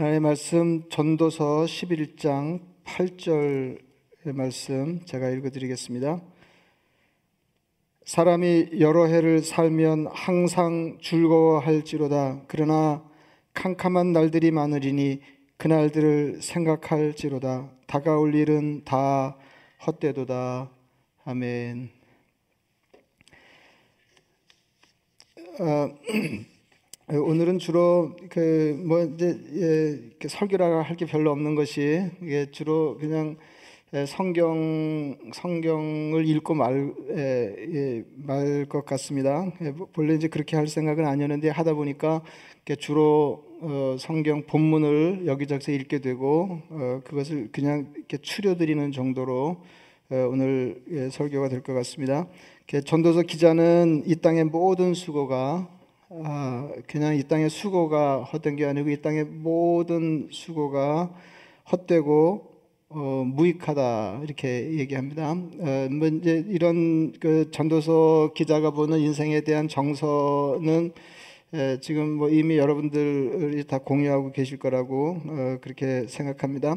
하나님의 말씀 전도서 11장 8절의 말씀 제가 읽어드리겠습니다. 사람이 여러 해를 살면 항상 즐거워할지로다. 그러나 캄캄한 날들이 많으리니 그날들을 생각할지로다. 다가올 일은 다 헛되도다. 아멘. 어, 오늘은 주로 그 뭐 이제 예, 설교라 할 게 별로 없는 것이 이게 주로 그냥 예, 성경 성경을 읽고 말말것 예, 같습니다. 예, 본래 이제 그렇게 할 생각은 아니었는데 하다 보니까 주로 어, 성경 본문을 여기저기서 읽게 되고 어, 그것을 그냥 이렇게 추려드리는 정도로 어, 오늘 예, 설교가 될 것 같습니다. 전도서 기자는 이 땅의 모든 수고가 아, 그냥 이 땅의 수고가 헛된 게 아니고 이 땅의 모든 수고가 헛되고 어, 무익하다 이렇게 얘기합니다. 어, 뭐 이제 이런 그 전도서 기자가 보는 인생에 대한 정서는 에, 지금 뭐 이미 여러분들이 다 공유하고 계실 거라고 어, 그렇게 생각합니다.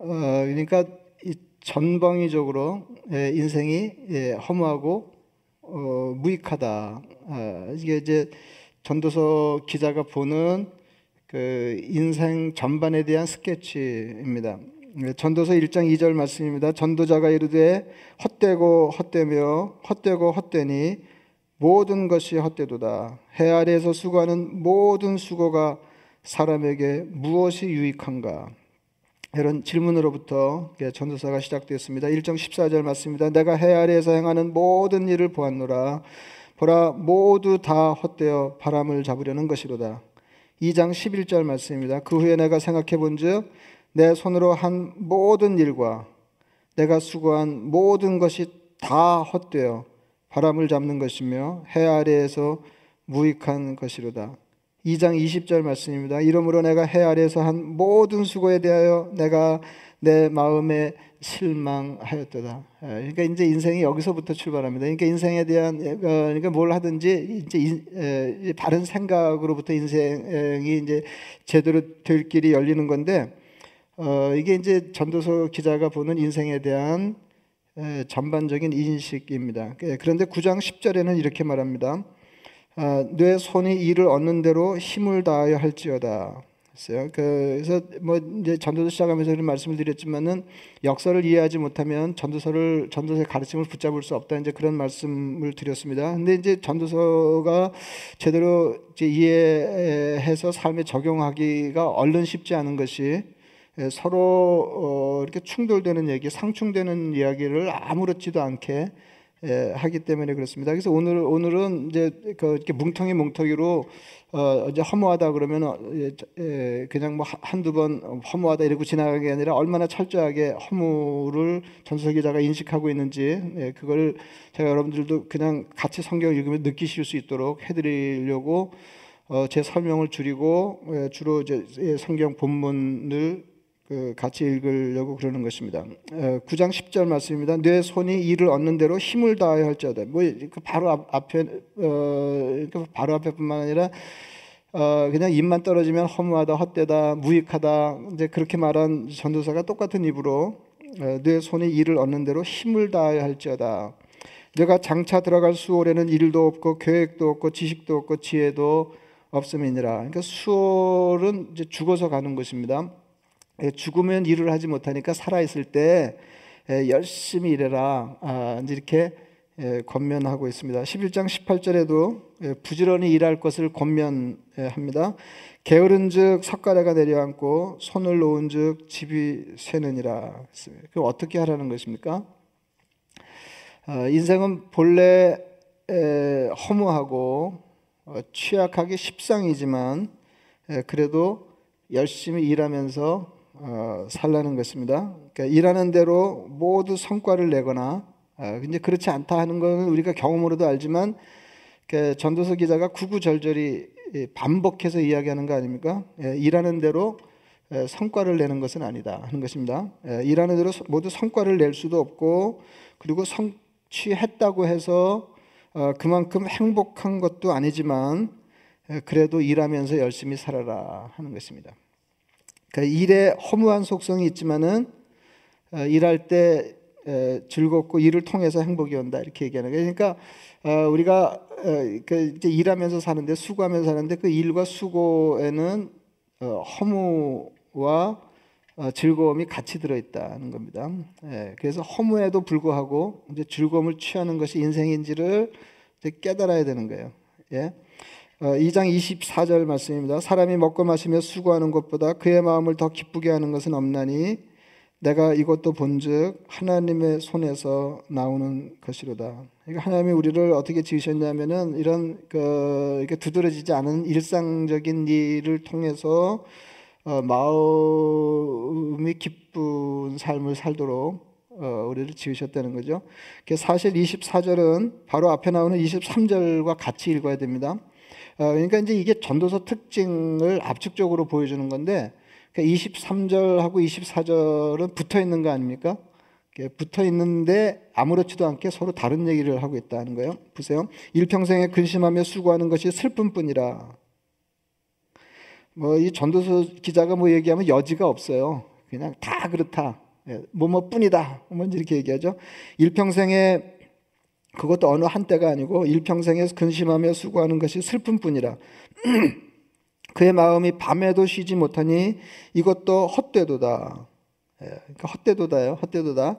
어, 그러니까 이 전방위적으로 에, 인생이 예, 허무하고 어, 무익하다. 아, 이게 이제 전도서 기자가 보는 그 인생 전반에 대한 스케치입니다. 전도서 1장 2절 말씀입니다. 전도자가 이르되 헛되고 헛되며 헛되고 헛되니 모든 것이 헛되도다. 해 아래에서 수고하는 모든 수고가 사람에게 무엇이 유익한가? 이런 질문으로부터 전도사가 시작되었습니다. 1장 14절 말씀입니다. 내가 해 아래에서 행하는 모든 일을 보았노라. 보라 모두 다 헛되어 바람을 잡으려는 것이로다. 2장 11절 말씀입니다. 그 후에 내가 생각해 본즉 내 손으로 한 모든 일과 내가 수고한 모든 것이 다 헛되어 바람을 잡는 것이며 해 아래에서 무익한 것이로다. 2장 20절 말씀입니다. 이러므로 내가 해 아래에서 한 모든 수고에 대하여 내가 내 마음에 실망하였도다. 예, 그러니까 이제 인생이 여기서부터 출발합니다. 그러니까 인생에 대한 어, 그러니까 뭘 하든지 이제 바른 생각으로부터 인생이 이제 제대로 될 길이 열리는 건데 어, 이게 이제 전도서 기자가 보는 인생에 대한 전반적인 인식입니다. 예, 그런데 9장 10절에는 이렇게 말합니다. 아, 내 손이 이를 얻는 대로 힘을 다하여 할지어다. 했어요. 그래서 뭐 이제 전도서 시작하면서 그런 말씀을 드렸지만은 역사를 이해하지 못하면 전도서를 전도서의 가르침을 붙잡을 수 없다 이제 그런 말씀을 드렸습니다. 근데 이제 전도서가 제대로 이제 이해해서 삶에 적용하기가 얼른 쉽지 않은 것이 서로 어 이렇게 충돌되는 얘기, 상충되는 이야기를 아무렇지도 않게 예, 하기 때문에 그렇습니다. 그래서 오늘 오늘은 이제 그 이렇게 뭉텅이 뭉텅이로 어 이제 허무하다 그러면 어, 예, 예, 그냥 뭐 한두 번 허무하다 이러고 지나가게 아니라 얼마나 철저하게 허무를 전서 기자가 인식하고 있는지 예, 그걸 제가 여러분들도 그냥 같이 성경 읽으면 느끼실 수 있도록 해드리려고 어, 제 설명을 줄이고 예, 주로 이제 예, 성경 본문을 그 같이 읽으려고 그러는 것입니다. 9장 10절 말씀입니다. 내 손이 이를 얻는 대로 힘을 다하여 할지어다. 뭐그 바로 앞, 에 어, 그 바로 앞에뿐만 아니라 어, 그냥 입만 떨어지면 허무하다, 헛되다, 무익하다 이제 그렇게 말한 전도사가 똑같은 입으로 어, 내 손이 이를 얻는 대로 힘을 다하여 할지어다. 내가 장차 들어갈 수월에는 일도 없고 계획도 없고 지식도 없고 지혜도 없음이니라. 그러니까 수월은 이제 죽어서 가는 것입니다. 예, 죽으면 일을 하지 못하니까 살아 있을 때 예, 열심히 일해라. 아, 이렇게 예, 권면하고 있습니다. 11장 18절에도 부지런히 일할 것을 권면합니다. 게으른 즉 석가래가 내려앉고 손을 놓은 즉 집이 쇠느니라. 그 어떻게 하라는 것입니까? 아, 인생은 본래 허무하고 어, 취약하기 십상이지만 그래도 열심히 일하면서 어, 살라는 것입니다. 그러니까 일하는 대로 모두 성과를 내거나 어, 근데 그렇지 않다 하는 것은 우리가 경험으로도 알지만 그 전도서 기자가 구구절절히 반복해서 이야기하는 거 아닙니까? 예, 일하는 대로 성과를 내는 것은 아니다 하는 것입니다. 예, 일하는 대로 모두 성과를 낼 수도 없고 그리고 성취했다고 해서 어, 그만큼 행복한 것도 아니지만 그래도 일하면서 열심히 살아라 하는 것입니다. 그러니까 일에 허무한 속성이 있지만은 어, 일할 때 에, 즐겁고 일을 통해서 행복이 온다 이렇게 얘기하는 거예요. 그러니까 어, 우리가 어, 그 이제 일하면서 사는데 수고하면서 사는데 그 일과 수고에는 어, 허무와 어, 즐거움이 같이 들어있다는 겁니다. 예, 그래서 허무에도 불구하고 이제 즐거움을 취하는 것이 인생인지를 깨달아야 되는 거예요. 예. 어, 2장 24절 말씀입니다. 사람이 먹고 마시며 수고하는 것보다 그의 마음을 더 기쁘게 하는 것은 없나니 내가 이것도 본즉 하나님의 손에서 나오는 것이로다. 그러니까 하나님이 우리를 어떻게 지으셨냐면은 이런 그 이렇게 두드러지지 않은 일상적인 일을 통해서 어, 마음이 기쁜 삶을 살도록 어, 우리를 지으셨다는 거죠. 사실 24절은 바로 앞에 나오는 23절과 같이 읽어야 됩니다. 어, 그러니까 이제 이게 전도서 특징을 압축적으로 보여주는 건데 23절하고 그 24절은 붙어 있는 거 아닙니까? 붙어 있는데 아무렇지도 않게 서로 다른 얘기를 하고 있다는 거예요. 보세요. 일평생에 근심하며 수고하는 것이 슬픔뿐이라. 뭐 이 전도서 기자가 뭐 얘기하면 여지가 없어요. 그냥 다 그렇다. 예, 뭐뭐뿐이다. 뭐 이렇게 얘기하죠. 일평생에 그것도 어느 한때가 아니고 일평생에 근심하며 수고하는 것이 슬픔뿐이라. 그의 마음이 밤에도 쉬지 못하니 이것도 헛되도다. 예, 그러니까 헛되도다요. 헛되도다.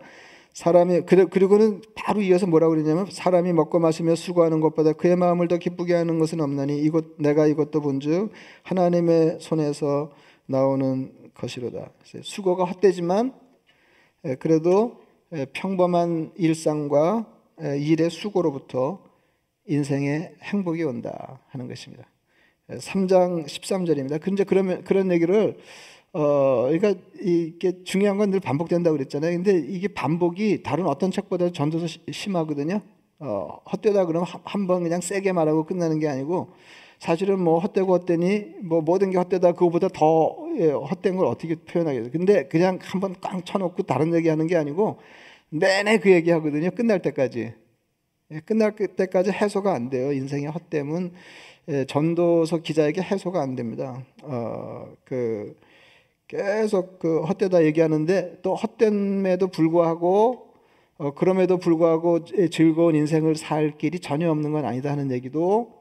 사람이 그리고는 바로 이어서 뭐라고 그러냐면 사람이 먹고 마시며 수고하는 것보다 그의 마음을 더 기쁘게 하는 것은 없나니 이것 내가 이것도 본즉 하나님의 손에서 나오는 것이로다. 수고가 헛되지만 예, 그래도 예, 평범한 일상과 일의 수고로부터 인생의 행복이 온다 하는 것입니다. 3장 13절입니다. 근데 그러면 그런 얘기를 어 그러니까 이게 중요한 건 늘 반복된다고 그랬잖아요. 근데 이게 반복이 다른 어떤 책보다 전도서 심하거든요. 어 헛되다 그러면 한 번 그냥 세게 말하고 끝나는 게 아니고 사실은 뭐 헛되고 헛되니 뭐 모든 게 헛되다 그거보다 더 예, 헛된 걸 어떻게 표현하겠어요. 근데 그냥 한 번 꽝 쳐놓고 다른 얘기하는 게 아니고 내내 그 얘기 하거든요. 끝날 때까지. 예, 끝날 때까지 해소가 안 돼요. 인생의 헛됨은 예, 전도서 기자에게 해소가 안 됩니다. 어, 그 계속 그 헛되다 얘기하는데 또 헛됨에도 불구하고 어, 그럼에도 불구하고 즐거운 인생을 살 길이 전혀 없는 건 아니다 하는 얘기도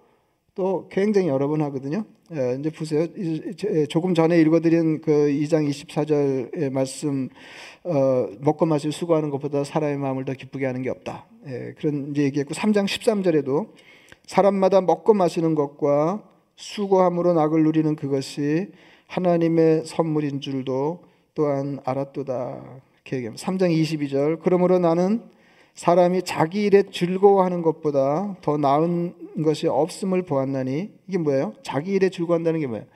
또 굉장히 여러 번 하거든요. 예, 이제 보세요. 예, 조금 전에 읽어드린 그 2장 24절의 말씀, 어, 먹고 마실 수고하는 것보다 사람의 마음을 더 기쁘게 하는 게 없다. 예, 그런 얘기했고 3장 13절에도 사람마다 먹고 마시는 것과 수고함으로 낙을 누리는 그것이 하나님의 선물인 줄도 또한 알았도다. 이렇게 얘기합니다. 3장 22절. 그러므로 나는 사람이 자기 일에 즐거워하는 것보다 더 나은 것이 없음을 보았나니 이게 뭐예요? 자기 일에 즐거워한다는 게 뭐예요?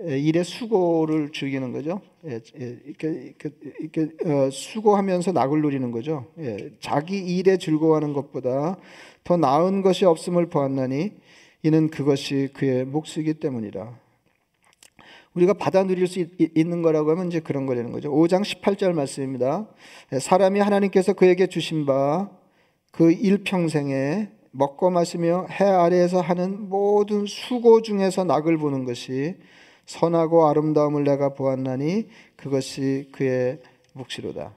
일의 수고를 즐기는 거죠. 이렇게, 이렇게, 어, 수고하면서 낙을 누리는 거죠. 자기 일에 즐거워하는 것보다 더 나은 것이 없음을 보았나니 이는 그것이 그의 몫이기 때문이라. 우리가 받아 누릴 수 있, 는 거라고 하면 이제 그런 거라는 거죠. 5장 18절 말씀입니다. 사람이 하나님께서 그에게 주신 바 그 일평생에 먹고 마시며 해 아래에서 하는 모든 수고 중에서 낙을 보는 것이 선하고 아름다움을 내가 보았나니 그것이 그의 몫이로다.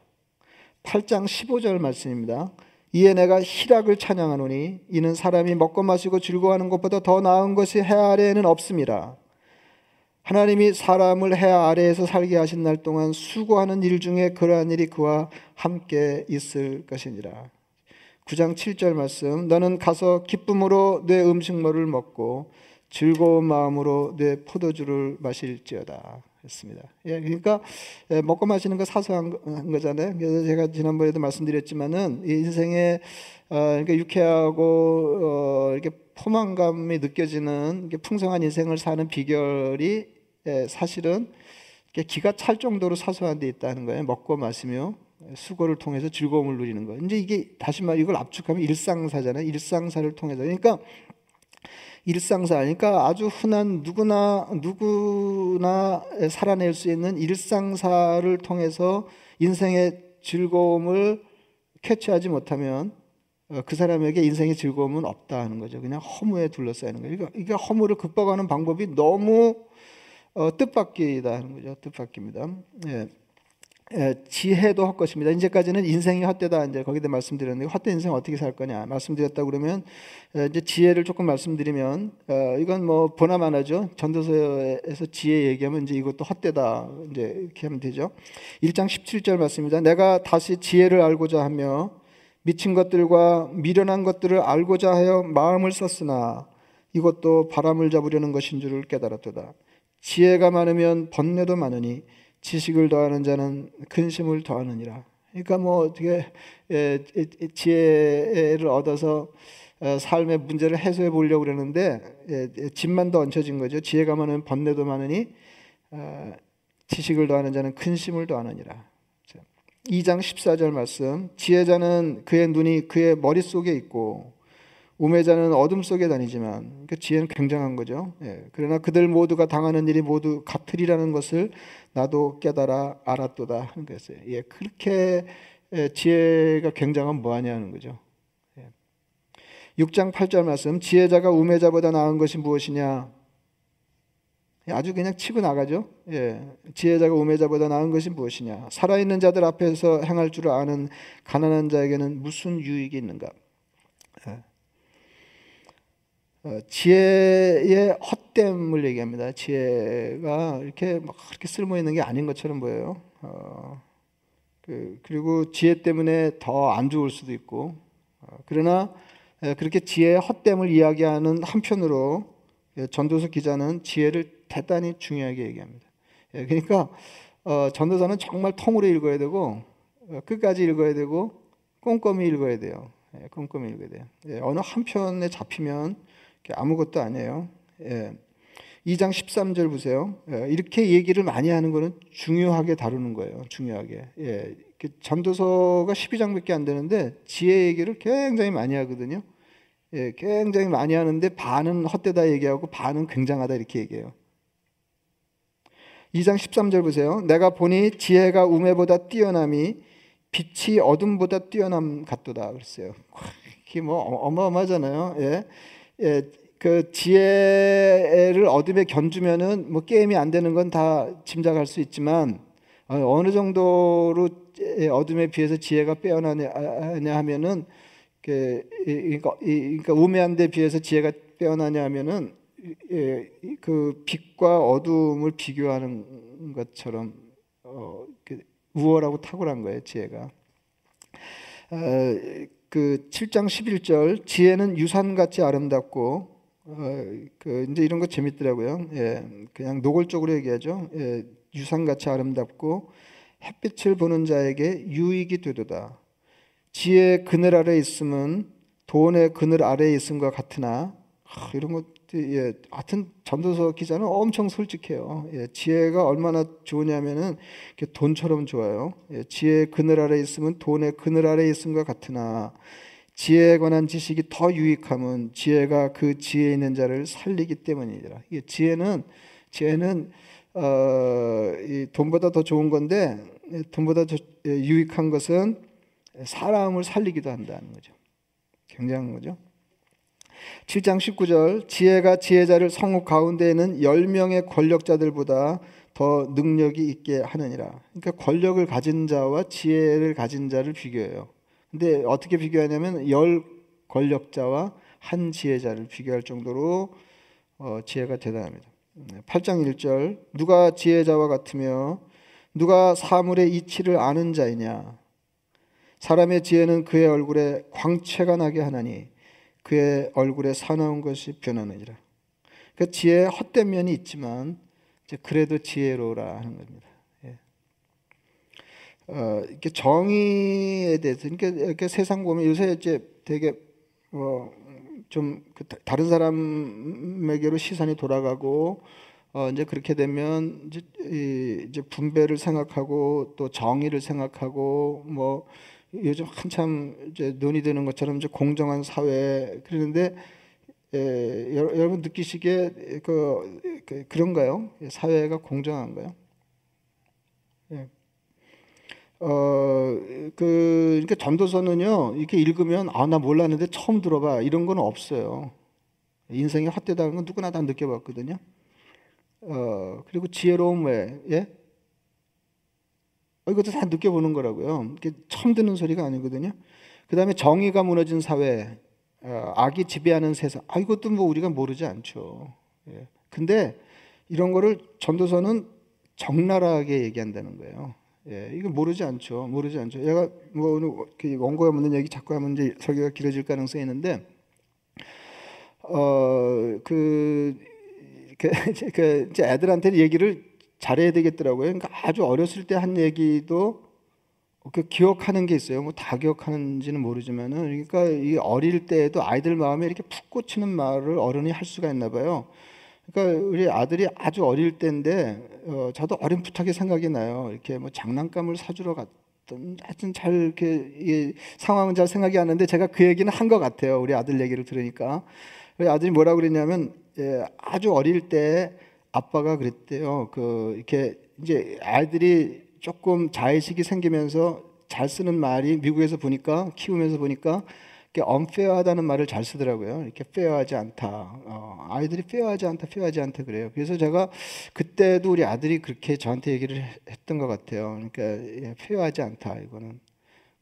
8장 15절 말씀입니다. 이에 내가 희락을 찬양하노니 이는 사람이 먹고 마시고 즐거워하는 것보다 더 나은 것이 해 아래에는 없음이라. 하나님이 사람을 해 아래에서 살게 하신 날 동안 수고하는 일 중에 그러한 일이 그와 함께 있을 것이니라. 9장 7절 말씀 너는 가서 기쁨으로 내 음식물을 먹고 즐거운 마음으로 내 포도주를 마실지어다 했습니다. 예, 그러니까 예, 먹고 마시는 거 사소한 거잖아요. 그래서 제가 지난번에도 말씀드렸지만은 인생에 어, 그러니까 유쾌하고 어, 이렇게 포만감이 느껴지는 풍성한 인생을 사는 비결이 예, 사실은 기가 찰 정도로 사소한 데 있다는 거예요. 먹고 마시며 수고를 통해서 즐거움을 누리는 거. 이제 이게 다시 말 이걸 압축하면 일상사잖아요. 일상사를 통해서. 그러니까 일상사 그러니까 아주 흔한 누구나 누구나 살아낼 수 있는 일상사를 통해서 인생의 즐거움을 캐치하지 못하면 어, 그 사람에게 인생의 즐거움은 없다 하는 거죠. 그냥 허무에 둘러싸이는 거예요. 그러니까 허무를 극복하는 방법이 너무 어, 뜻밖이다 하는 거죠. 뜻밖입니다. 예. 예, 지혜도 헛것입니다. 이제까지는 인생이 헛되다 이제 거기다 말씀드렸는데 헛된 인생 어떻게 살 거냐 말씀드렸다 그러면 예, 이제 지혜를 조금 말씀드리면 어, 이건 뭐 보나마나죠. 전도서에서 지혜 얘기하면 이제 이것도 헛되다 이제 이렇게 하면 되죠. 1장 17절 말씀입니다. 내가 다시 지혜를 알고자 하며 미친 것들과 미련한 것들을 알고자 하여 마음을 썼으나 이것도 바람을 잡으려는 것인 줄을 깨달았도다. 지혜가 많으면 번뇌도 많으니 지식을 더하는 자는 근심을 더하느니라. 그러니까 뭐 어떻게 지혜를 얻어서 어, 삶의 문제를 해소해 보려고 그러는데 짐만 더 얹혀진 거죠. 지혜가 많은 번뇌도 많으니 어, 지식을 더하는 자는 근심을 더하느니라. 2장 14절 말씀 지혜자는 그의 눈이 그의 머릿속에 있고 우매자는 어둠 속에 다니지만 그 지혜는 굉장한 거죠. 예. 그러나 그들 모두가 당하는 일이 모두 같으리라는 것을 나도 깨달아 알았도다 하는 것이에요. 예. 그렇게 예, 지혜가 굉장한 뭐하냐는 거죠. 예. 6장 8절 말씀 지혜자가 우매자보다 나은 것이 무엇이냐? 예, 아주 그냥 치고 나가죠. 예. 지혜자가 우매자보다 나은 것이 무엇이냐? 살아있는 자들 앞에서 행할 줄 아는 가난한 자에게는 무슨 유익이 있는가? 예. 어, 지혜의 헛됨을 얘기합니다. 지혜가 이렇게 막 그렇게 쓸모 있는 게 아닌 것처럼 보여요. 어, 그, 리고 지혜 때문에 더 안 좋을 수도 있고, 어, 그러나 에, 그렇게 지혜의 헛됨을 이야기하는 한편으로 예, 전도서 기자는 지혜를 대단히 중요하게 얘기합니다. 예, 그러니까 어, 전도서는 정말 통으로 읽어야 되고 어, 끝까지 읽어야 되고 꼼꼼히 읽어야 돼요. 예, 꼼꼼히 읽어야 돼요. 예, 어느 한 편에 잡히면 아무것도 아니에요. 예. 2장 13절 보세요. 예. 이렇게 얘기를 많이 하는 거는 중요하게 다루는 거예요. 중요하게. 예. 전도서가 12장밖에 안 되는데 지혜 얘기를 굉장히 많이 하거든요. 예. 굉장히 많이 하는데 반은 헛되다 얘기하고 반은 굉장하다 이렇게 얘기해요. 2장 13절 보세요. 내가 보니 지혜가 우매보다 뛰어남이 빛이 어둠보다 뛰어남 같도다 그랬어요. 이게 뭐 어마어마하잖아요. 예. 예, 그 지혜를 얻음에 견주면은 뭐 게임이 안 되는 건 다 짐작할 수 있지만 어, 어느 정도로 어둠에 비해서 지혜가 빼어나냐 하면은 그러니까, 그러니까 우매한 데 비해서 지혜가 빼어나냐 하면은 예, 그 빛과 어둠을 비교하는 것처럼 어, 우월하고 탁월한 거예요 지혜가. 어, 그 7장 11절 지혜는 유산같이 아름답고 어, 그 이제 이런 거 재밌더라고요. 예, 그냥 노골적으로 얘기하죠. 예, 유산같이 아름답고 햇빛을 보는 자에게 유익이 되도다. 지혜 그늘 아래 있음은 돈의 그늘 아래에 있음과 같으나 아, 이런 것 예, 하여튼 전도서 기자는 엄청 솔직해요. 예, 지혜가 얼마나 좋으냐면은 돈처럼 좋아요. 예, 지혜 그늘 아래 있으면 돈의 그늘 아래 있음과 같으나 지혜에 관한 지식이 더 유익함은 지혜가 그 지혜 있는 자를 살리기 때문이니라. 이 지혜는 지혜는 어, 이 돈보다 더 좋은 건데 돈보다 더 예, 유익한 것은 사람을 살리기도 한다는 거죠. 굉장한 거죠. 7장 19절 지혜가 지혜자를 성읍 가운데에는 10명의 권력자들보다 더 능력이 있게 하느니라. 그러니까 권력을 가진 자와 지혜를 가진 자를 비교해요. 근데 어떻게 비교하냐면 열 권력자와 한 지혜자를 비교할 정도로 어, 지혜가 대단합니다. 8장 1절 누가 지혜자와 같으며 누가 사물의 이치를 아는 자이냐 사람의 지혜는 그의 얼굴에 광채가 나게 하나니 그의 얼굴에 사나운 것이 변하느니라. 그 지혜의 헛된 면이 있지만 그래도 지혜로라 하는 겁니다. 예. 어, 이렇게 정의에 대해서 그러니까 이렇게 세상 보면 요새 이제 되게 뭐좀 그 다른 사람에게로 시선이 돌아가고 어 이제 그렇게 되면 이제, 이제 분배를 생각하고 또 정의를 생각하고 뭐 요즘 한참 이제 논의되는 것처럼 이제 공정한 사회 그러는데 에, 여러분 느끼시기에 그, 그 그런가요? 사회가 공정한가요? 예. 어, 그, 그러니까 전도서는요, 이렇게 읽으면, 아, 나 몰랐는데 처음 들어봐. 이런 건 없어요. 인생이 헛되다는 건 누구나 다 느껴봤거든요. 어, 그리고 지혜로움 외에 예? 어, 이것도 다 느껴보는 거라고요. 처음 듣는 소리가 아니거든요. 그 다음에 정의가 무너진 사회, 어, 악이 지배하는 세상. 아, 이것도 뭐 우리가 모르지 않죠. 예. 근데 이런 거를 전도서는 적나라하게 얘기한다는 거예요. 예, 이거 모르지 않죠. 모르지 않죠. 얘가 뭐 오늘 그 원고에 없는 얘기 자꾸 하면 이제 설교가 길어질 가능성이 있는데, 어, 그, 그, 그 이제 애들한테 얘기를 잘해야 되겠더라고요. 그러니까 아주 어렸을 때 한 얘기도 그 기억하는 게 있어요. 뭐 다 기억하는지는 모르지만은 그러니까 이 어릴 때에도 아이들 마음에 이렇게 푹 꽂히는 말을 어른이 할 수가 있나 봐요. 그러니까 우리 아들이 아주 어릴 때인데 어, 저도 어렴풋하게 생각이 나요. 이렇게 뭐 장난감을 사주러 갔던 하여튼 잘 이렇게 이 상황은 잘 생각이 안 나는데 제가 그 얘기는 한 것 같아요. 우리 아들 얘기를 들으니까 우리 아들이 뭐라고 그랬냐면 예, 아주 어릴 때 아빠가 그랬대요. 그 이렇게 이제 아이들이 조금 자의식이 생기면서 잘 쓰는 말이 미국에서 보니까 키우면서 보니까 unfair하다는 말을 잘 쓰더라고요. 이렇게 fair하지 않다. 어, 아이들이 fair하지 않다, fair하지 않다 그래요. 그래서 제가 그때도 우리 아들이 그렇게 저한테 얘기를 했던 것 같아요. 그러니까 예, fair하지 않다 이거는.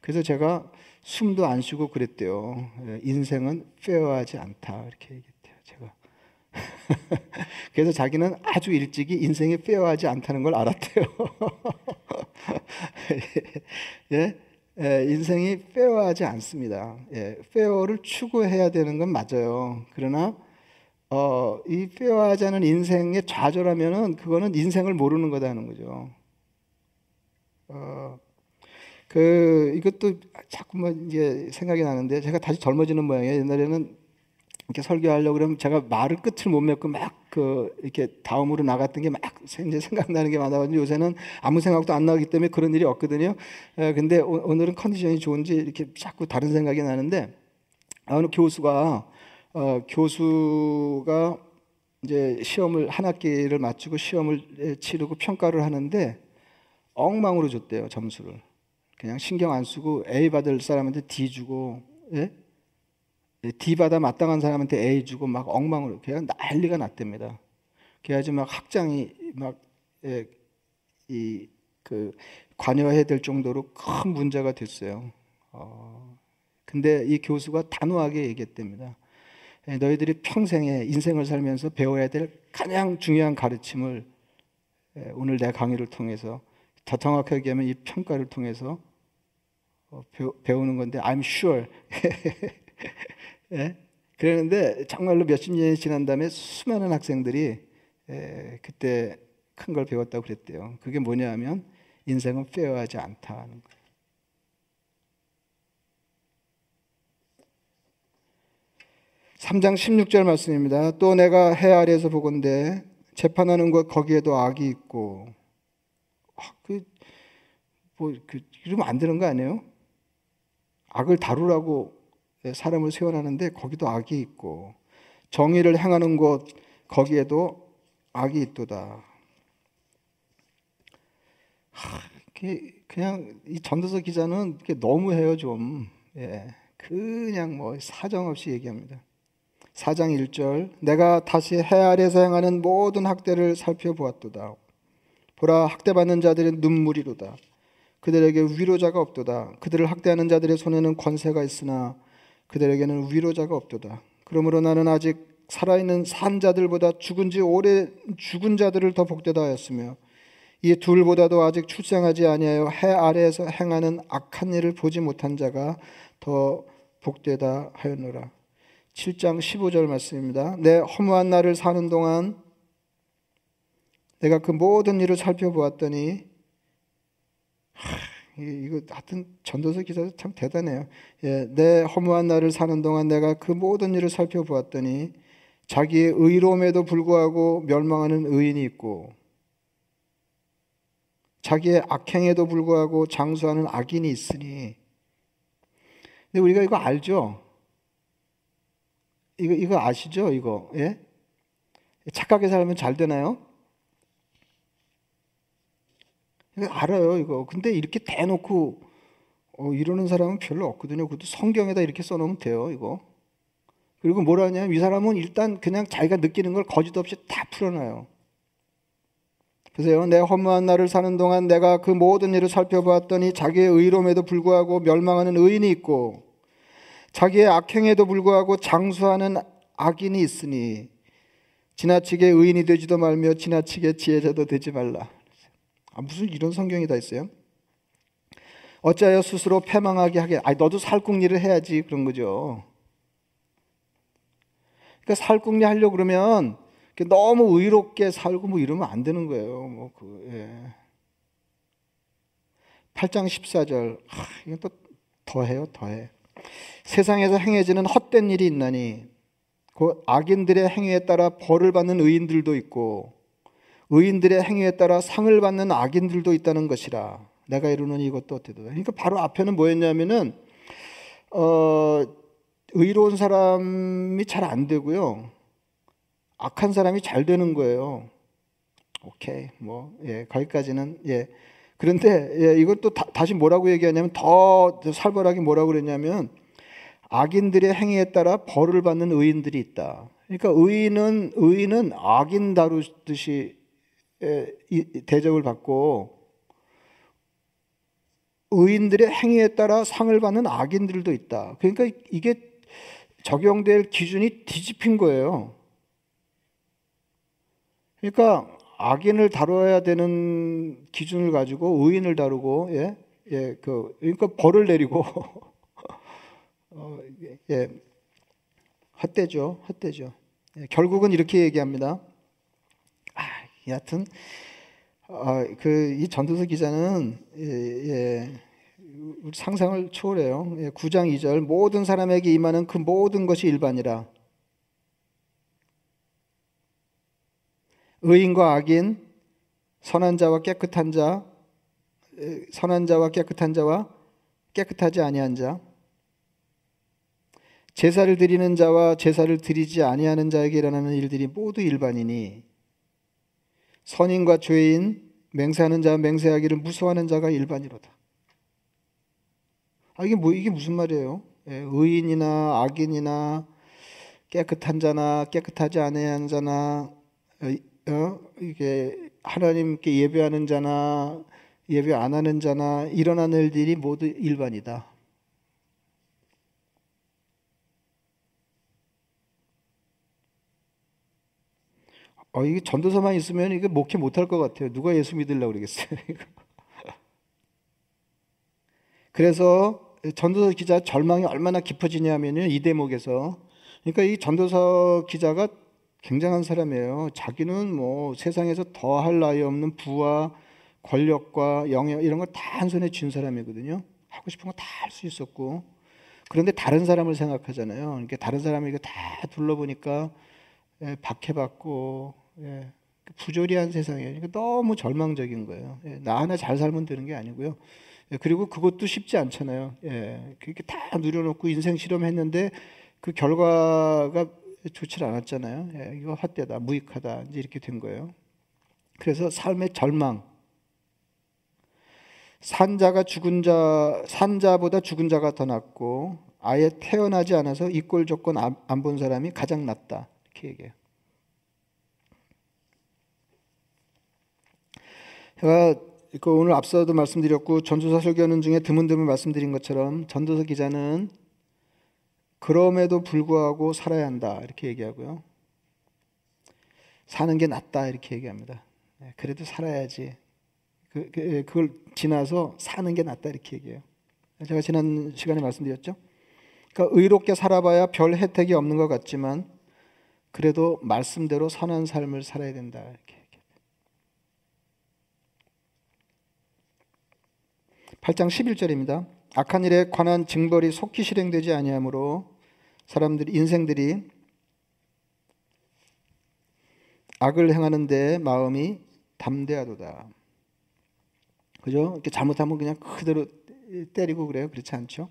그래서 제가 숨도 안 쉬고 그랬대요. 예, 인생은 fair하지 않다 이렇게. 제가. 그래서 자기는 아주 일찍이 인생이 페어하지 않다는 걸 알았대요. 예? 예, 인생이 페어하지 않습니다. 예, 페어를 추구해야 되는 건 맞아요. 그러나 어, 이 페어하지 않은 인생에 좌절하면은 그거는 인생을 모르는 거다는 거죠. 어, 그 이것도 자꾸만 이제 생각이 나는데 제가 다시 젊어지는 모양이에요. 옛날에는 이렇게 설교하려고 그러면 제가 말을 끝을 못 맺고 막 그 이렇게 다음으로 나갔던 게 막 이제 생각나는 게 많아가지고 요새는 아무 생각도 안 나기 때문에 그런 일이 없거든요. 에, 근데 오, 늘은 컨디션이 좋은지 이렇게 자꾸 다른 생각이 나는데 어느 교수가 어, 교수가 이제 시험을 한 학기를 마치고 시험을 치르고 평가를 하는데 엉망으로 줬대요 점수를 그냥 신경 안 쓰고 A 받을 사람한테 D 주고 예? D 받아 마땅한 사람한테 A 주고 막 엉망으로 그냥 난리가 났답니다. 그래야지 막 학장이 막이그 관여해야 될 정도로 큰 문제가 됐어요. 어, 근데 이 교수가 단호하게 얘기했답니다. 너희들이 평생에 인생을 살면서 배워야 될 가장 중요한 가르침을 오늘 내 강의를 통해서 더 정확하게 얘기하면 이 평가를 통해서 어, 배우는 건데 I'm sure 예? 그러는데 정말로 몇십 년이 지난 다음에 수많은 학생들이 예, 그때 큰 걸 배웠다고 그랬대요. 그게 뭐냐 하면 인생은 페어하지 않다는 거예요. (3장 16절) 말씀입니다. 또 내가 해 아래에서 보건대 재판하는 것 거기에도 악이 있고 아, 그, 뭐, 그, 이러면 안 되는 거 아니에요? 악을 다루라고 예, 사람을 세워나는데 거기도 악이 있고 정의를 행하는 곳 거기에도 악이 있도다. 하, 그냥 이 전도서 기자는 너무해요 좀. 예, 그냥 뭐 사정없이 얘기합니다. 4장 1절 내가 다시 해 아래에서 행하는 모든 학대를 살펴보았도다. 보라 학대받는 자들의 눈물이로다. 그들에게 위로자가 없도다. 그들을 학대하는 자들의 손에는 권세가 있으나 그들에게는 위로자가 없도다. 그러므로 나는 아직 살아있는 산 자들보다 죽은 지 오래 죽은 자들을 더 복되다 하였으며 이 둘보다도 아직 출생하지 아니하여 해 아래에서 행하는 악한 일을 보지 못한 자가 더 복되다 하였노라. 7장 15절 말씀입니다. 내 허무한 날을 사는 동안 내가 그 모든 일을 살펴보았더니 이거 하여튼 전도서 기사도 참 대단해요. 예, 내 허무한 날을 사는 동안 내가 그 모든 일을 살펴보았더니 자기의 의로움에도 불구하고 멸망하는 의인이 있고 자기의 악행에도 불구하고 장수하는 악인이 있으니 근데 우리가 이거 알죠? 이거 이거 아시죠? 이거 예? 착하게 살면 잘 되나요? 알아요, 이거. 근데 이렇게 대놓고 어, 이러는 사람은 별로 없거든요. 그것도 성경에다 이렇게 써놓으면 돼요, 이거. 그리고 뭐라 하냐면 이 사람은 일단 그냥 자기가 느끼는 걸 거짓 없이 다 풀어놔요. 보세요. 내 허무한 날을 사는 동안 내가 그 모든 일을 살펴보았더니 자기의 의로움에도 불구하고 멸망하는 의인이 있고 자기의 악행에도 불구하고 장수하는 악인이 있으니 지나치게 의인이 되지도 말며 지나치게 지혜자도 되지 말라. 아, 무슨 이런 성경이 다 있어요? 어찌하여 스스로 패망하게 하게? 아, 너도 살궁리를 해야지 그런 거죠. 그러니까 살궁리 하려 고 그러면 너무 의롭게 살고 뭐 이러면 안 되는 거예요. 뭐 그, 예. 8장 14절. 아, 이건 또 더해요, 더해. 세상에서 행해지는 헛된 일이 있나니 그 악인들의 행위에 따라 벌을 받는 의인들도 있고 의인들의 행위에 따라 상을 받는 악인들도 있다는 것이라. 내가 이루는 이것도 어때도. 그러니까 바로 앞에는 뭐였냐면은 어 의로운 사람이 잘 안 되고요. 악한 사람이 잘 되는 거예요. 오케이. 뭐, 예, 거기까지는, 예. 그런데, 예, 이것도 다, 시 뭐라고 얘기하냐면 더 살벌하게 뭐라고 그랬냐면 악인들의 행위에 따라 벌을 받는 의인들이 있다. 그러니까 의인은, 의인은 악인 다루듯이 예, 대접을 받고 의인들의 행위에 따라 상을 받는 악인들도 있다. 그러니까 이게 적용될 기준이 뒤집힌 거예요. 그러니까 악인을 다뤄야 되는 기준을 가지고 의인을 다루고 예, 예, 그 그러니까 벌을 내리고 어, 예, 헛되죠, 헛되죠. 예, 결국은 이렇게 얘기합니다. 아, 여하튼 아, 그이 전도서 기자는 예, 예, 상상을 초월해요. 예, 9장 2절 모든 사람에게 임하는 그 모든 것이 일반이라. 의인과 악인, 선한 자와 깨끗한 자, 선한 자와 깨끗한 자와 깨끗하지 아니한 자, 제사를 드리는 자와 제사를 드리지 아니하는 자에게 일어나는 일들이 모두 일반이니 선인과 죄인, 맹세하는 자와 맹세하기를 무서워하는 자가 일반이로다. 아 이게 뭐 이게 무슨 말이에요? 예, 의인이나 악인이나 깨끗한 자나 깨끗하지 않은 자나 어? 이게 하나님께 예배하는 자나 예배 안 하는 자나 일어나는 일들이 모두 일반이다. 어, 이게 전도서만 있으면 이게 목회 못할 것 같아요. 누가 예수 믿으려고 그러겠어요. 그래서 전도서 기자 절망이 얼마나 깊어지냐면요. 이 대목에서. 그러니까 이 전도서 기자가 굉장한 사람이에요. 자기는 뭐 세상에서 더할 나위 없는 부와 권력과 영역 이런 걸 다 한 손에 쥔 사람이거든요. 하고 싶은 거 다 할 수 있었고. 그런데 다른 사람을 생각하잖아요. 그러니까 다른 사람이 이거 다 둘러보니까 예, 박해받고 예, 부조리한 세상이에요. 그러니까 너무 절망적인 거예요. 예, 나 하나 잘 살면 되는 게 아니고요. 예, 그리고 그것도 쉽지 않잖아요. 예, 그렇게 다 누려놓고 인생 실험했는데 그 결과가 좋지 않았잖아요. 예, 이거 헛되다, 무익하다 이제 이렇게 된 거예요. 그래서 삶의 절망. 산자가 죽은 자, 산자보다 죽은 자가 더 낫고 아예 태어나지 않아서 이꼴 조건 안 본 사람이 가장 낫다 이렇게 얘기해요. 제가 그 오늘 앞서도 말씀드렸고 전도서 설교하는 중에 드문드문 말씀드린 것처럼 전도서 기자는 그럼에도 불구하고 살아야 한다. 이렇게 얘기하고요. 사는 게 낫다. 이렇게 얘기합니다. 네, 그래도 살아야지. 그, 그, 예, 그걸 지나서 사는 게 낫다. 이렇게 얘기해요. 제가 지난 시간에 말씀드렸죠. 그러니까 의롭게 살아봐야 별 혜택이 없는 것 같지만 그래도 말씀대로 선한 삶을 살아야 된다. 이렇게. 8장 11절입니다. 악한 일에 관한 징벌이 속히 실행되지 아니하므로 사람들이 인생들이 악을 행하는 데 마음이 담대하도다. 그죠? 이렇게 잘못하면 그냥 그대로 때리고 그래요. 그렇지 않죠?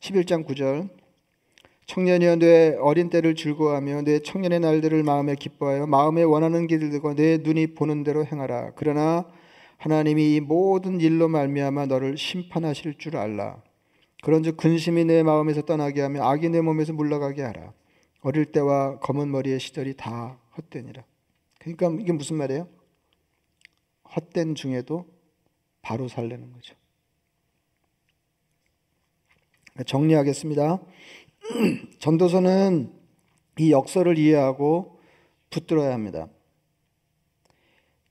11장 9절 청년이여 내 어린 때를 즐거워하며 내 청년의 날들을 마음에 기뻐하여 마음에 원하는 길을 들고 내 눈이 보는 대로 행하라. 그러나 하나님이 이 모든 일로 말미암아 너를 심판하실 줄 알라. 그런즉 근심이 내 마음에서 떠나게 하며 악이 내 몸에서 물러가게 하라. 어릴 때와 검은 머리의 시절이 다 헛되니라. 그러니까 이게 무슨 말이에요? 헛된 중에도 바로 살려는 거죠. 정리하겠습니다. 전도서는 이 역설을 이해하고 붙들어야 합니다.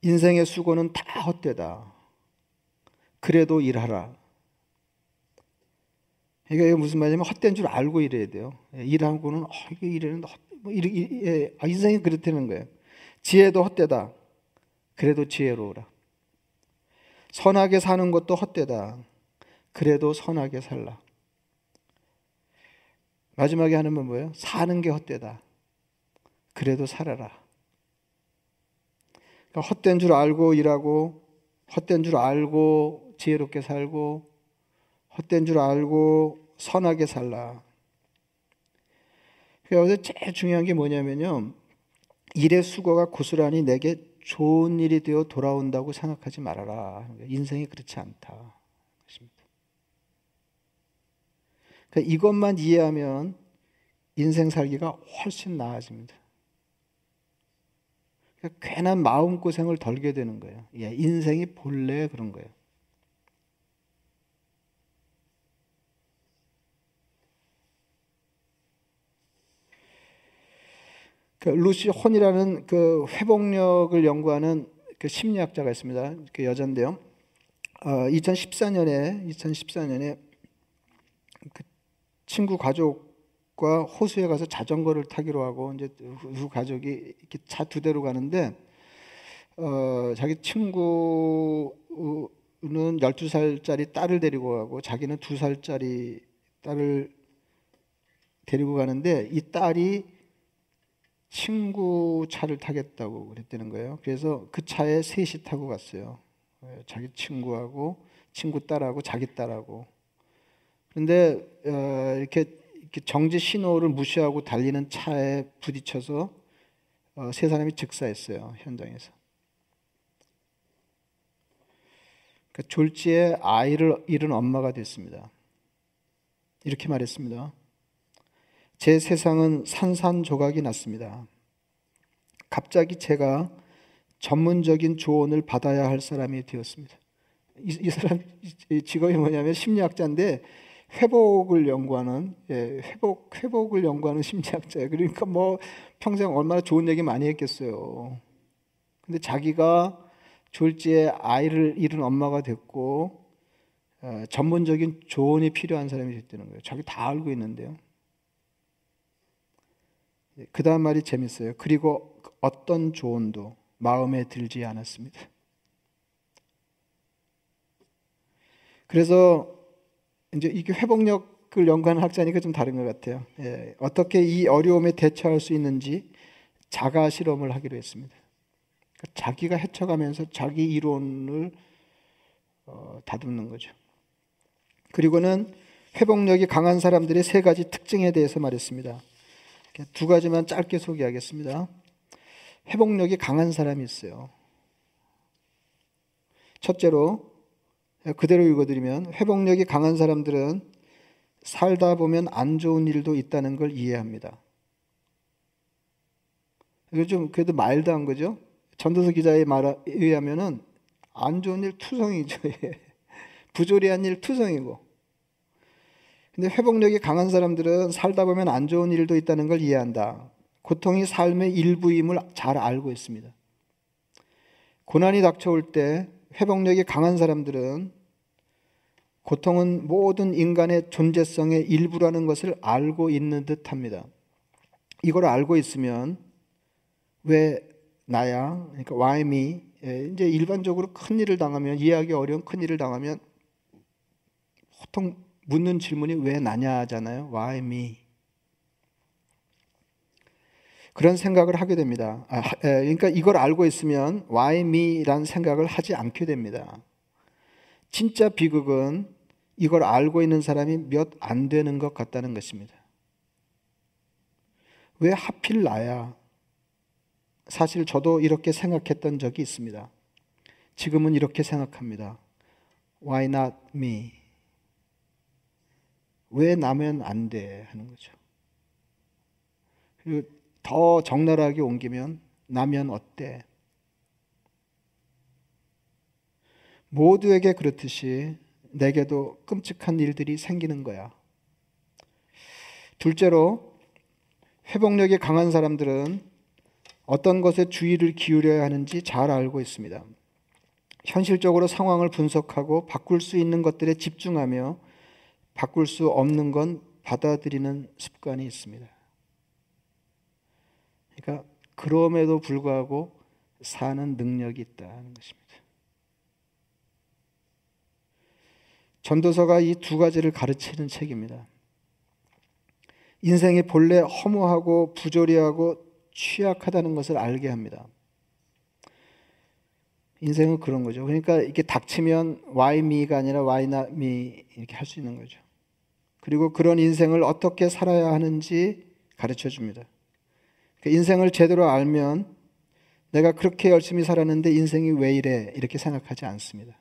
인생의 수고는 다 헛되다. 그래도 일하라. 이게 무슨 말이냐면 헛된 줄 알고 일해야 돼요. 예, 일하고는 어, 이게 일하는데 뭐 일, 일, 예, 아, 인생이 그렇다는 거예요. 지혜도 헛되다. 그래도 지혜로우라. 선하게 사는 것도 헛되다. 그래도 선하게 살라. 마지막에 하는 건 뭐예요? 사는 게 헛되다. 그래도 살아라. 그러니까 헛된 줄 알고 일하고, 헛된 줄 알고 지혜롭게 살고, 헛된 줄 알고 선하게 살라. 그래서 제일 중요한 게 뭐냐면요. 일의 수고가 고스란히 내게 좋은 일이 되어 돌아온다고 생각하지 말아라. 인생이 그렇지 않다. 그러니까 이것만 이해하면 인생 살기가 훨씬 나아집니다. 그러니까 괜한 마음고생을 덜게 되는 거예요. 예, 인생이 본래 그런 거예요. 그 루시 혼이라는 그 회복력을 연구하는 그 심리학자가 있습니다. 그 여잔데요. 어, 2014년에 2014년에 그 친구 가족 과 호수에 가서 자전거를 타기로 하고 이제 두 가족이 이렇게 차 두 대로 가는데 어, 자기 친구는 12살짜리 딸을 데리고 가고 자기는 2살짜리 딸을 데리고 가는데 이 딸이 친구 차를 타겠다고 그랬다는 거예요. 그래서 그 차에 셋이 타고 갔어요. 자기 친구하고 친구 딸하고 자기 딸하고 그런데 어, 이렇게 정지 신호를 무시하고 달리는 차에 부딪혀서 어, 세 사람이 즉사했어요 현장에서. 그러니까 졸지에 아이를 잃은 엄마가 됐습니다. 이렇게 말했습니다. 제 세상은 산산조각이 났습니다. 갑자기 제가 전문적인 조언을 받아야 할 사람이 되었습니다. 이, 이 사람 직업이 뭐냐면 심리학자인데 회복을 연구하는 예, 회복 회복을 연구하는 심리학자예요. 그러니까 뭐 평생 얼마나 좋은 얘기 많이 했겠어요. 근데 자기가 졸지에 아이를 잃은 엄마가 됐고 어, 전문적인 조언이 필요한 사람이 됐다는 거예요. 자기 다 알고 있는데요. 예, 그 다음 말이 재밌어요. 그리고 어떤 조언도 마음에 들지 않았습니다. 그래서 이제 이게 회복력을 연구하는 학자니까 좀 다른 것 같아요. 예, 어떻게 이 어려움에 대처할 수 있는지 자가 실험을 하기로 했습니다. 그러니까 자기가 헤쳐가면서 자기 이론을 어, 다듬는 거죠. 그리고는 회복력이 강한 사람들의 세 가지 특징에 대해서 말했습니다. 두 가지만 짧게 소개하겠습니다. 회복력이 강한 사람이 있어요. 첫째로 그대로 읽어드리면 회복력이 강한 사람들은 살다 보면 안 좋은 일도 있다는 걸 이해합니다. 이거 좀 그래도 마일드한 거죠. 전도서 기자의 말에 의하면은 안 좋은 일 투성이죠. 부조리한 일 투성이고. 근데 회복력이 강한 사람들은 살다 보면 안 좋은 일도 있다는 걸 이해한다. 고통이 삶의 일부임을 잘 알고 있습니다. 고난이 닥쳐올 때 회복력이 강한 사람들은 고통은 모든 인간의 존재성의 일부라는 것을 알고 있는 듯 합니다. 이걸 알고 있으면 왜 나야? 그러니까 why me? 예, 이제 일반적으로 큰 일을 당하면 이해하기 어려운 큰 일을 당하면 보통 묻는 질문이 왜 나냐 하잖아요. why me? 그런 생각을 하게 됩니다. 아, 예, 그러니까 이걸 알고 있으면 why me라는 생각을 하지 않게 됩니다. 진짜 비극은 이걸 알고 있는 사람이 몇 안 되는 것 같다는 것입니다. 왜 하필 나야? 사실 저도 이렇게 생각했던 적이 있습니다. 지금은 이렇게 생각합니다. Why not me? 왜 나면 안 돼? 하는 거죠. 그리고 더 적나라하게 옮기면 나면 어때? 모두에게 그렇듯이 내게도 끔찍한 일들이 생기는 거야. 둘째로 회복력이 강한 사람들은 어떤 것에 주의를 기울여야 하는지 잘 알고 있습니다. 현실적으로 상황을 분석하고 바꿀 수 있는 것들에 집중하며 바꿀 수 없는 건 받아들이는 습관이 있습니다. 그러니까 그럼에도 불구하고 사는 능력이 있다는 것입니다. 전도서가 이 두 가지를 가르치는 책입니다. 인생이 본래 허무하고 부조리하고 취약하다는 것을 알게 합니다. 인생은 그런 거죠. 그러니까 이게 닥치면 why me가 아니라 why not me 이렇게 할 수 있는 거죠. 그리고 그런 인생을 어떻게 살아야 하는지 가르쳐 줍니다. 그러니까 인생을 제대로 알면 내가 그렇게 열심히 살았는데 인생이 왜 이래 이렇게 생각하지 않습니다.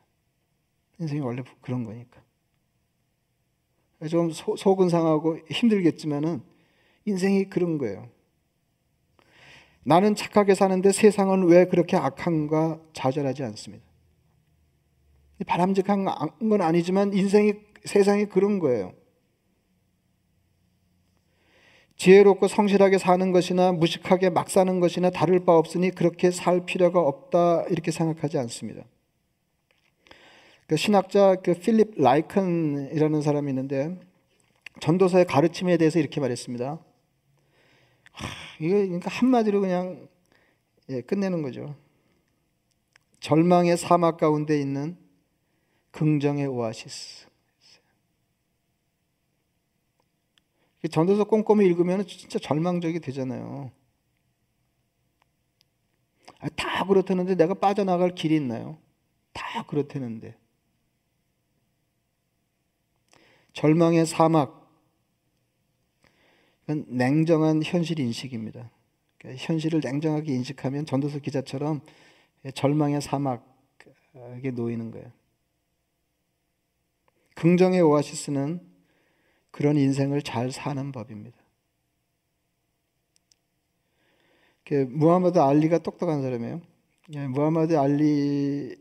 인생이 원래 그런 거니까. 좀 소, 속은 상하고 힘들겠지만은 인생이 그런 거예요. 나는 착하게 사는데 세상은 왜 그렇게 악한가 좌절하지 않습니다. 바람직한 건 아니지만 인생이 세상이 그런 거예요. 지혜롭고 성실하게 사는 것이나 무식하게 막 사는 것이나 다를 바 없으니 그렇게 살 필요가 없다 이렇게 생각하지 않습니다. 그 신학자 그 필립 라이컨이라는 사람이 있는데 전도서의 가르침에 대해서 이렇게 말했습니다. 하, 이거 그러니까 한마디로 그냥 예, 끝내는 거죠. 절망의 사막 가운데 있는 긍정의 오아시스. 전도서 꼼꼼히 읽으면 진짜 절망적이 되잖아요. 아, 다 그렇다는데 내가 빠져나갈 길이 있나요? 다 그렇다는데. 절망의 사막. 그건 냉정한 현실 인식입니다. 그러니까 현실을 냉정하게 인식하면 전도서 기자처럼 절망의 사막에 놓이는 거예요. 긍정의 오아시스는 그런 인생을 잘 사는 법입니다. 무하마드 알리가 똑똑한 사람이에요. 예, 무하마드 알리는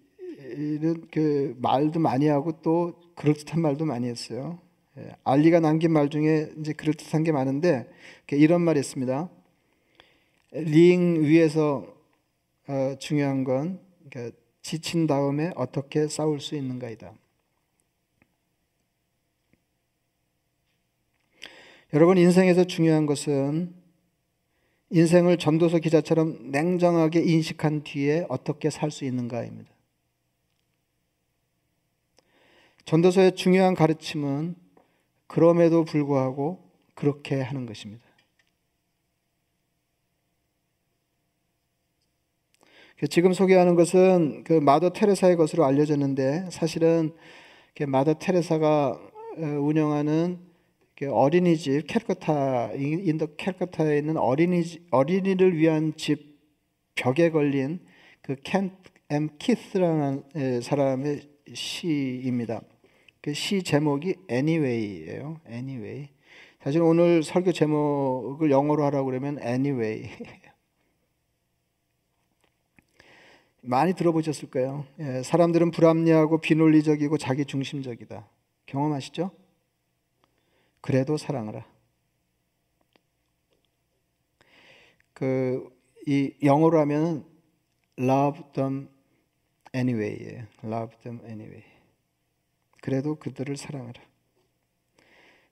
그 말도 많이 하고 또 그럴듯한 말도 많이 했어요. 예, 알리가 남긴 말 중에 이제 그럴듯한 게 많은데 이런 말이 있습니다. 링 위에서 어, 중요한 건 그러니까 지친 다음에 어떻게 싸울 수 있는가이다. 여러분 인생에서 중요한 것은 인생을 전도서 기자처럼 냉정하게 인식한 뒤에 어떻게 살 수 있는가입니다. 전도서의 중요한 가르침은 그럼에도 불구하고 그렇게 하는 것입니다. 지금 소개하는 것은 그 마더 테레사의 것으로 알려졌는데 사실은 마더 테레사가 어, 운영하는 어린이집 캘커타 인도 캘커타에 있는 어린이 어린이를 위한 집 벽에 걸린 그 켄 엠 키스라는 사람의 시입니다. 그 시 제목이 Anyway예요. Anyway. 사실 오늘 설교 제목을 영어로 하라고 그러면 Anyway. 많이 들어보셨을 거예요. 예, 사람들은 불합리하고 비논리적이고 자기 중심적이다. 경험하시죠? 그래도 사랑하라. 그 이 영어로 하면 love them anyway예요. love them anyway. 그래도 그들을 사랑하라.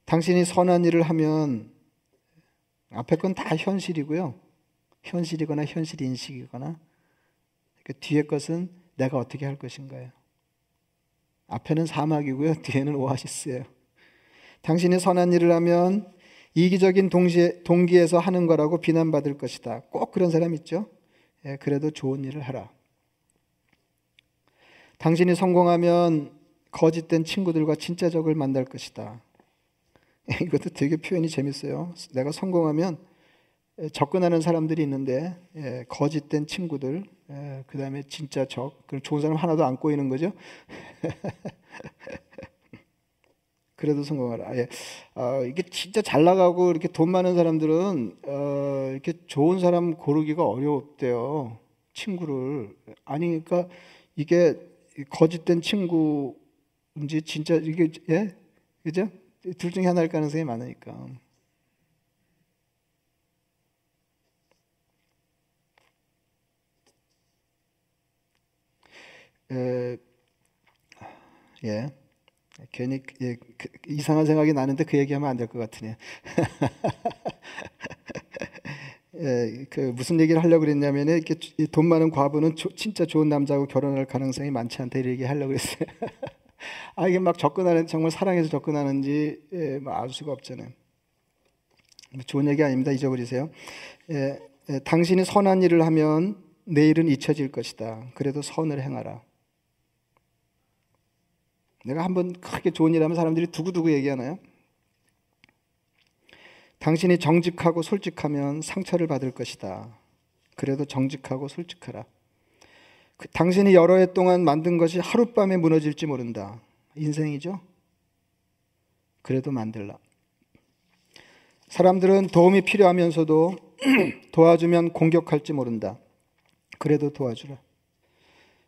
당신이 선한 일을 하면 앞에 건 다 현실이고요. 현실이거나 현실 인식이거나 그 뒤에 것은 내가 어떻게 할 것인가요? 앞에는 사막이고요. 뒤에는 오아시스예요. 당신이 선한 일을 하면 이기적인 동시에, 동기에서 하는 거라고 비난받을 것이다. 꼭 그런 사람 있죠? 예, 그래도 좋은 일을 하라. 당신이 성공하면 거짓된 친구들과 진짜 적을 만날 것이다. 이것도 되게 표현이 재밌어요. 내가 성공하면 접근하는 사람들이 있는데 예, 거짓된 친구들, 예, 그 다음에 진짜 적, 그 좋은 사람 하나도 안 꼬이는 거죠. 그래도 성공하라. 예. 어, 이게 진짜 잘 나가고 이렇게 돈 많은 사람들은 어, 이렇게 좋은 사람 고르기가 어렵대요. 친구를 아니 그러니까 이게 거짓된 친구 인지 진짜 이게 예 그죠? 둘 중에 하나일 가능성이 많으니까. 에, 예. 괜히 예, 그, 이상한 생각이 나는데 그 얘기하면 안 될 것 같으네. 예, 그 무슨 얘기를 하려고 그랬냐면 이렇게 돈 많은 과부는 조, 진짜 좋은 남자하고 결혼할 가능성이 많지 않다 이렇게 얘기하려고 그랬어요. 아 이게 막 접근하는 정말 사랑해서 접근하는지 예, 뭐알 수가 없잖아요. 뭐 좋은 얘기 아닙니다. 잊어버리세요. 예, 예, 당신이 선한 일을 하면 내일은 잊혀질 것이다. 그래도 선을 행하라. 내가 한번 크게 좋은 일 하면 사람들이 두고두고 얘기하나요? 당신이 정직하고 솔직하면 상처를 받을 것이다. 그래도 정직하고 솔직하라. 그, 당신이 여러 해 동안 만든 것이 하룻밤에 무너질지 모른다. 인생이죠? 그래도 만들라. 사람들은 도움이 필요하면서도 도와주면 공격할지 모른다. 그래도 도와주라.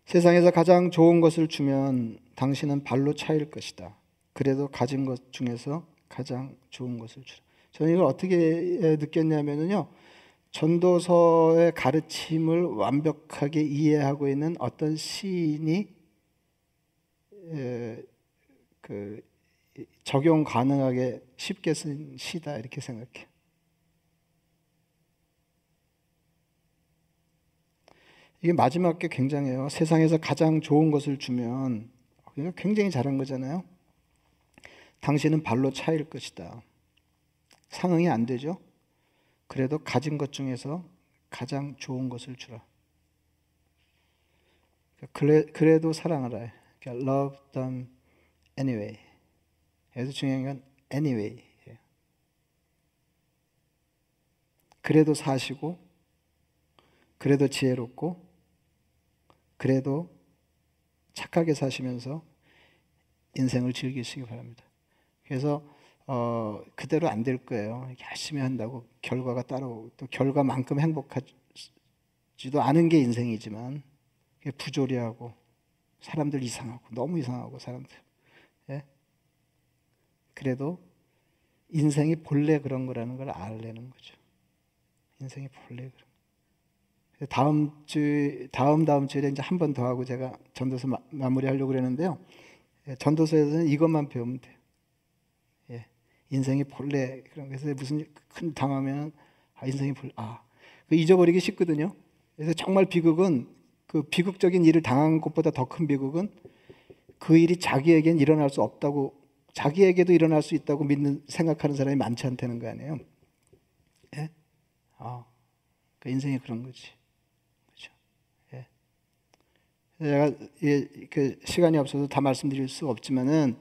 세상에서 가장 좋은 것을 주면 당신은 발로 차일 것이다. 그래도 가진 것 중에서 가장 좋은 것을 주라. 저는 이걸 어떻게 느꼈냐면요. 전도서의 가르침을 완벽하게 이해하고 있는 어떤 시인이 그 적용 가능하게 쉽게 쓴 시다 이렇게 생각해. 이게 마지막 게 굉장해요. 세상에서 가장 좋은 것을 주면 굉장히 잘한 거잖아요. 당신은 발로 차일 것이다. 상응이 안 되죠. 그래도 가진 것 중에서 가장 좋은 것을 주라. 그래, 그래도 사랑하라. 그러니까 love them anyway. 여기서 중요한 건 anyway. 그래도 사시고, 그래도 지혜롭고, 그래도 착하게 사시면서 인생을 즐기시기 바랍니다. 그래서 어, 그대로 안 될 거예요. 열심히 한다고 결과가 따로 또 결과만큼 행복하지도 않은 게 인생이지만 부조리하고 사람들 이상하고 너무 이상하고 사람들. 예? 그래도 인생이 본래 그런 거라는 걸 알려는 거죠. 인생이 본래 그런. 다음 주 다음 다음 주에 이제 한 번 더 하고 제가 전도서 마, 무리하려고 그러는데요. 예, 전도서에서는 이것만 배우면 돼요. 예, 인생이 본래 그런 그래서 무슨 큰 당하면 아 인생이 본래 아그 잊어버리기 쉽거든요. 그래서 정말 비극은 그 비극적인 일을 당한 것보다 더 큰 비극은 그 일이 자기에겐 일어날 수 없다고 자기에게도 일어날 수 있다고 믿는 생각하는 사람이 많지 않다는 거 아니에요. 예? 아, 그 인생이 그런 거지. 제가 그 시간이 없어서 다 말씀드릴 수 없지만은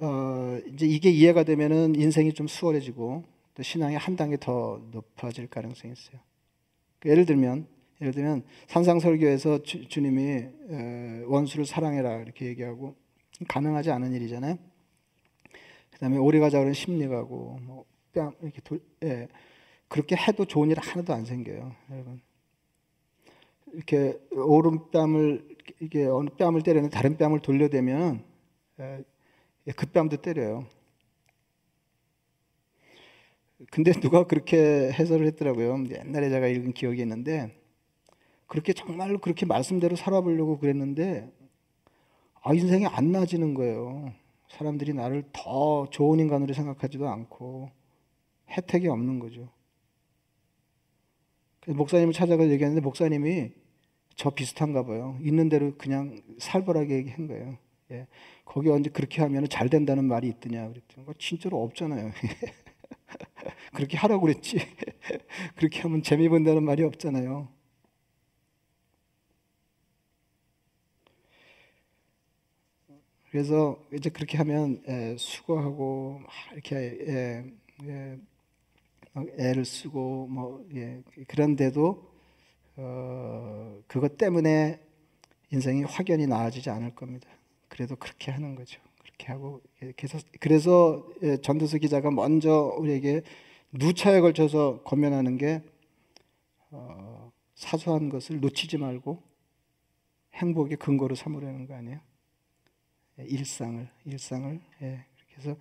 어 이제 이게 이해가 되면은 인생이 좀 수월해지고 또 신앙이 한 단계 더 높아질 가능성이 있어요. 그 예를 들면 예를 들면 산상설교에서 주, 님이 원수를 사랑해라 이렇게 얘기하고 가능하지 않은 일이잖아요. 그다음에 오래 가자 그런 심리가고 뭐 뺨 이렇게 도, 예, 그렇게 해도 좋은 일 하나도 안 생겨요, 여러분. 이렇게 오른 뺨을 이게 어느 뺨을 때리는 다른 뺨을 돌려대면 그 뺨도 때려요. 근데 누가 그렇게 해설을 했더라고요. 옛날에 제가 읽은 기억이 있는데 그렇게 정말로 그렇게 말씀대로 살아보려고 그랬는데 아 인생이 안 나아지는 거예요. 사람들이 나를 더 좋은 인간으로 생각하지도 않고 혜택이 없는 거죠. 목사님을 찾아가 얘기하는데 목사님이 저 비슷한가 봐요. 있는 대로 그냥 살벌하게 얘기한 거예요. 예. 거기 언제 그렇게 하면 잘 된다는 말이 있더냐 그랬더니 진짜로 없잖아요. 그렇게 하라고 그랬지. 그렇게 하면 재미 본다는 말이 없잖아요. 그래서 이제 그렇게 하면 예, 수고하고 이렇게 예, 예, 애를 쓰고 뭐 예, 그런데도 어, 그것 때문에 인생이 확연히 나아지지 않을 겁니다. 그래도 그렇게 하는 거죠. 그렇게 하고 그래서 그래서 예, 전도서 기자가 먼저 우리에게 누차에 걸쳐서 권면하는 게 어, 사소한 것을 놓치지 말고 행복의 근거로 삼으려는 거 아니에요? 예, 일상을 일상을 예, 해서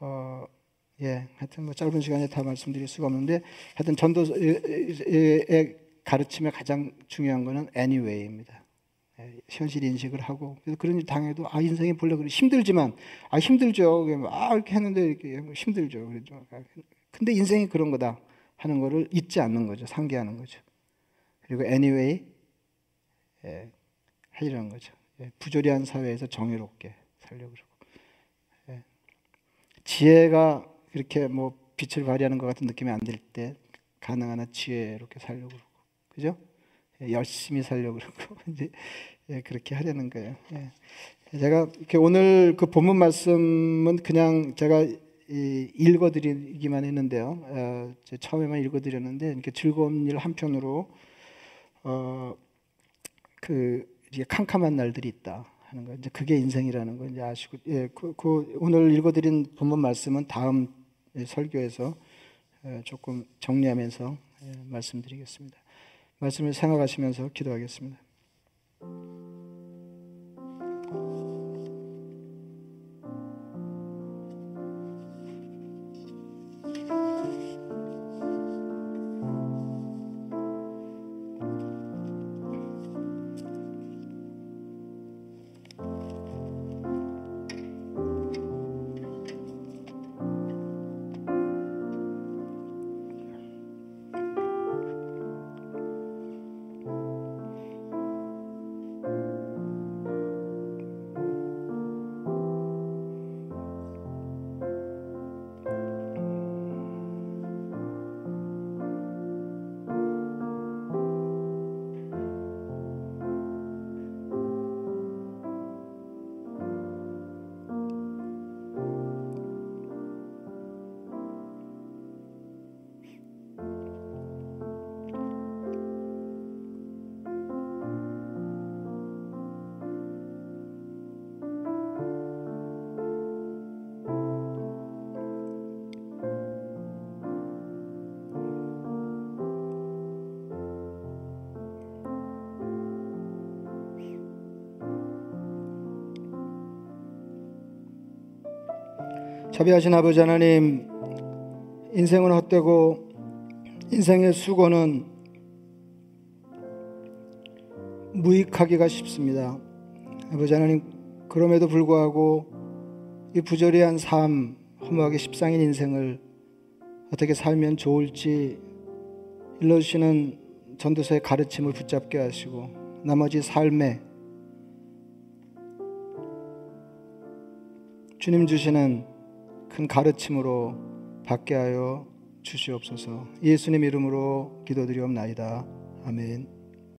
어, 예, 하여튼 뭐 짧은 시간에 다 말씀드릴 수가 없는데 하여튼 전도의 가르침의 가장 중요한 거는 anyway입니다. 예, 현실 인식을 하고 그래서 그런 일 당해도 아 인생이 본래 그래 힘들지만 아 힘들죠. 아 이렇게 했는데 이렇게 힘들죠. 그렇죠. 근데 인생이 그런 거다 하는 거를 잊지 않는 거죠. 상기하는 거죠. 그리고 anyway 예, 하려는 거죠. 예, 부조리한 사회에서 정의롭게 살려고 그러고 예, 지혜가 그렇게 뭐 빛을 발휘하는 것 같은 느낌이 안 들 때 가능한 한 지혜롭게 살려고 그러고 그죠? 예, 열심히 살려고 그러고 이제 예, 그렇게 하려는 거예요. 예. 제가 오늘 그 본문 말씀은 그냥 제가 읽어드리기만 했는데요. 어, 처음에만 읽어드렸는데 이렇게 즐거운 일 한편으로 어, 그 캄캄한 날들이 있다 하는 거 이제 그게 인생이라는 거 이제 아시고 예, 그, 그 오늘 읽어드린 본문 말씀은 다음 설교에서 조금 정리하면서 말씀드리겠습니다. 말씀을 생각하시면서 기도하겠습니다. 자비하신 아버지 하나님, 인생은 헛되고 인생의 수고는 무익하기가 쉽습니다. 아버지 하나님, 그럼에도 불구하고 이 부조리한 삶, 허무하게 십상인 인생을 어떻게 살면 좋을지 일러주시는 전도서의 가르침을 붙잡게 하시고 나머지 삶에 주님 주시는 큰 가르침으로 받게 하여 주시옵소서. 예수님 이름으로 기도드리옵나이다. 아멘.